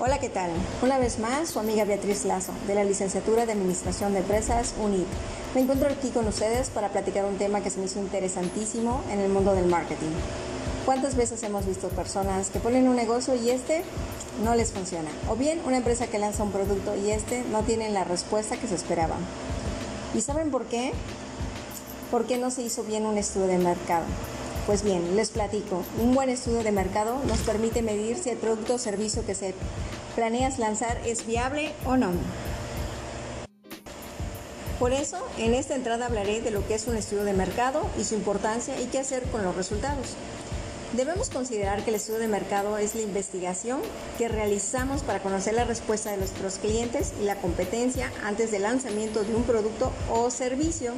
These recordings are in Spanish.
Hola, ¿qué tal? Una vez más, su amiga Beatriz Lazo, de la Licenciatura de Administración de Empresas UNIT. Me encuentro aquí con ustedes para platicar un tema que se me hizo interesantísimo en el mundo del marketing. ¿Cuántas veces hemos visto personas que ponen un negocio y este no les funciona? O bien una empresa que lanza un producto y este no tiene la respuesta que se esperaba. ¿Y saben por qué? Porque no se hizo bien un estudio de mercado. Pues bien, les platico. Un buen estudio de mercado nos permite medir si el producto o servicio que se planeas lanzar es viable o no. Por eso, en esta entrada hablaré de lo que es un estudio de mercado y su importancia y qué hacer con los resultados. Debemos considerar que el estudio de mercado es la investigación que realizamos para conocer la respuesta de nuestros clientes y la competencia antes del lanzamiento de un producto o servicio.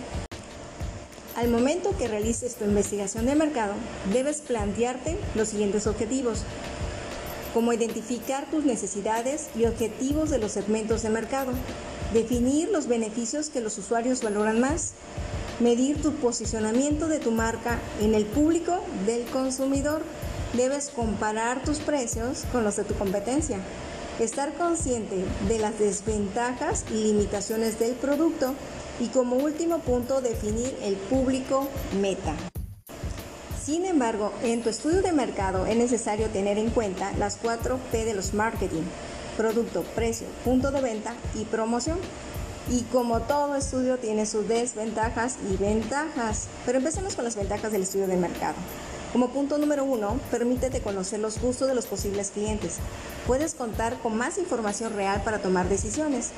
Al momento que realices tu investigación de mercado, debes plantearte los siguientes objetivos, como identificar tus necesidades y objetivos de los segmentos de mercado, definir los beneficios que los usuarios valoran más, medir tu posicionamiento de tu marca en el público del consumidor, debes comparar tus precios con los de tu competencia, estar consciente de las desventajas y limitaciones del producto, y como último punto, definir el público meta. Sin embargo, en tu estudio de mercado es necesario tener en cuenta las 4 P de los marketing, producto, precio, punto de venta y promoción. Y como todo estudio tiene sus desventajas y ventajas, pero empecemos con las ventajas del estudio de mercado. Como punto número uno, permítete conocer los gustos de los posibles clientes. Puedes contar con más información real para tomar decisiones.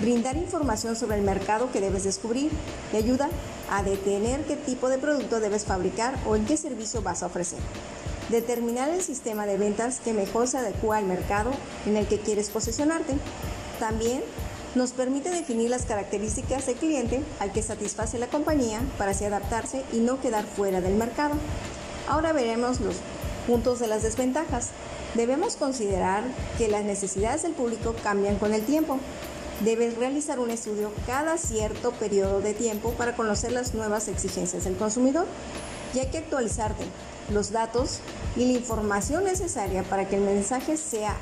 Brindar información sobre el mercado que debes descubrir te ayuda a detener qué tipo de producto debes fabricar o en qué servicio vas a ofrecer. Determinar el sistema de ventas que mejor se adecua al mercado en el que quieres posicionarte. También nos permite definir las características del cliente al que satisface la compañía para así adaptarse y no quedar fuera del mercado. Ahora veremos los puntos de las desventajas. Debemos considerar que las necesidades del público cambian con el tiempo. Debes realizar un estudio cada cierto periodo de tiempo para conocer las nuevas exigencias del consumidor y hay que actualizarte los datos y la información necesaria para que el mensaje sea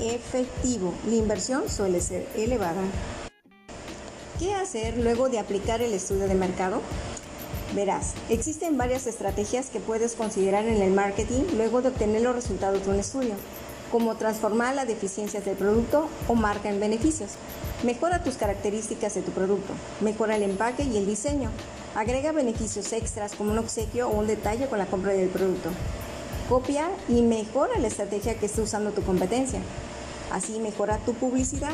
efectivo. La inversión suele ser elevada. ¿Qué hacer luego de aplicar el estudio de mercado? Verás, existen varias estrategias que puedes considerar en el marketing luego de obtener los resultados de un estudio como transformar las deficiencias del producto o marca en beneficios. Mejora tus características de tu producto, mejora el empaque y el diseño, agrega beneficios extras como un obsequio o un detalle con la compra del producto. Copia y mejora la estrategia que esté usando tu competencia. Así mejora tu publicidad.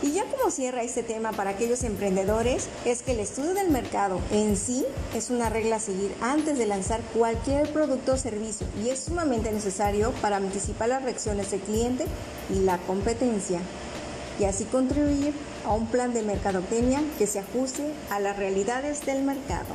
Y ya como cierra este tema para aquellos emprendedores, es que el estudio del mercado en sí es una regla a seguir antes de lanzar cualquier producto o servicio y es sumamente necesario para anticipar las reacciones del cliente y la competencia y así contribuir a un plan de mercadotecnia que se ajuste a las realidades del mercado.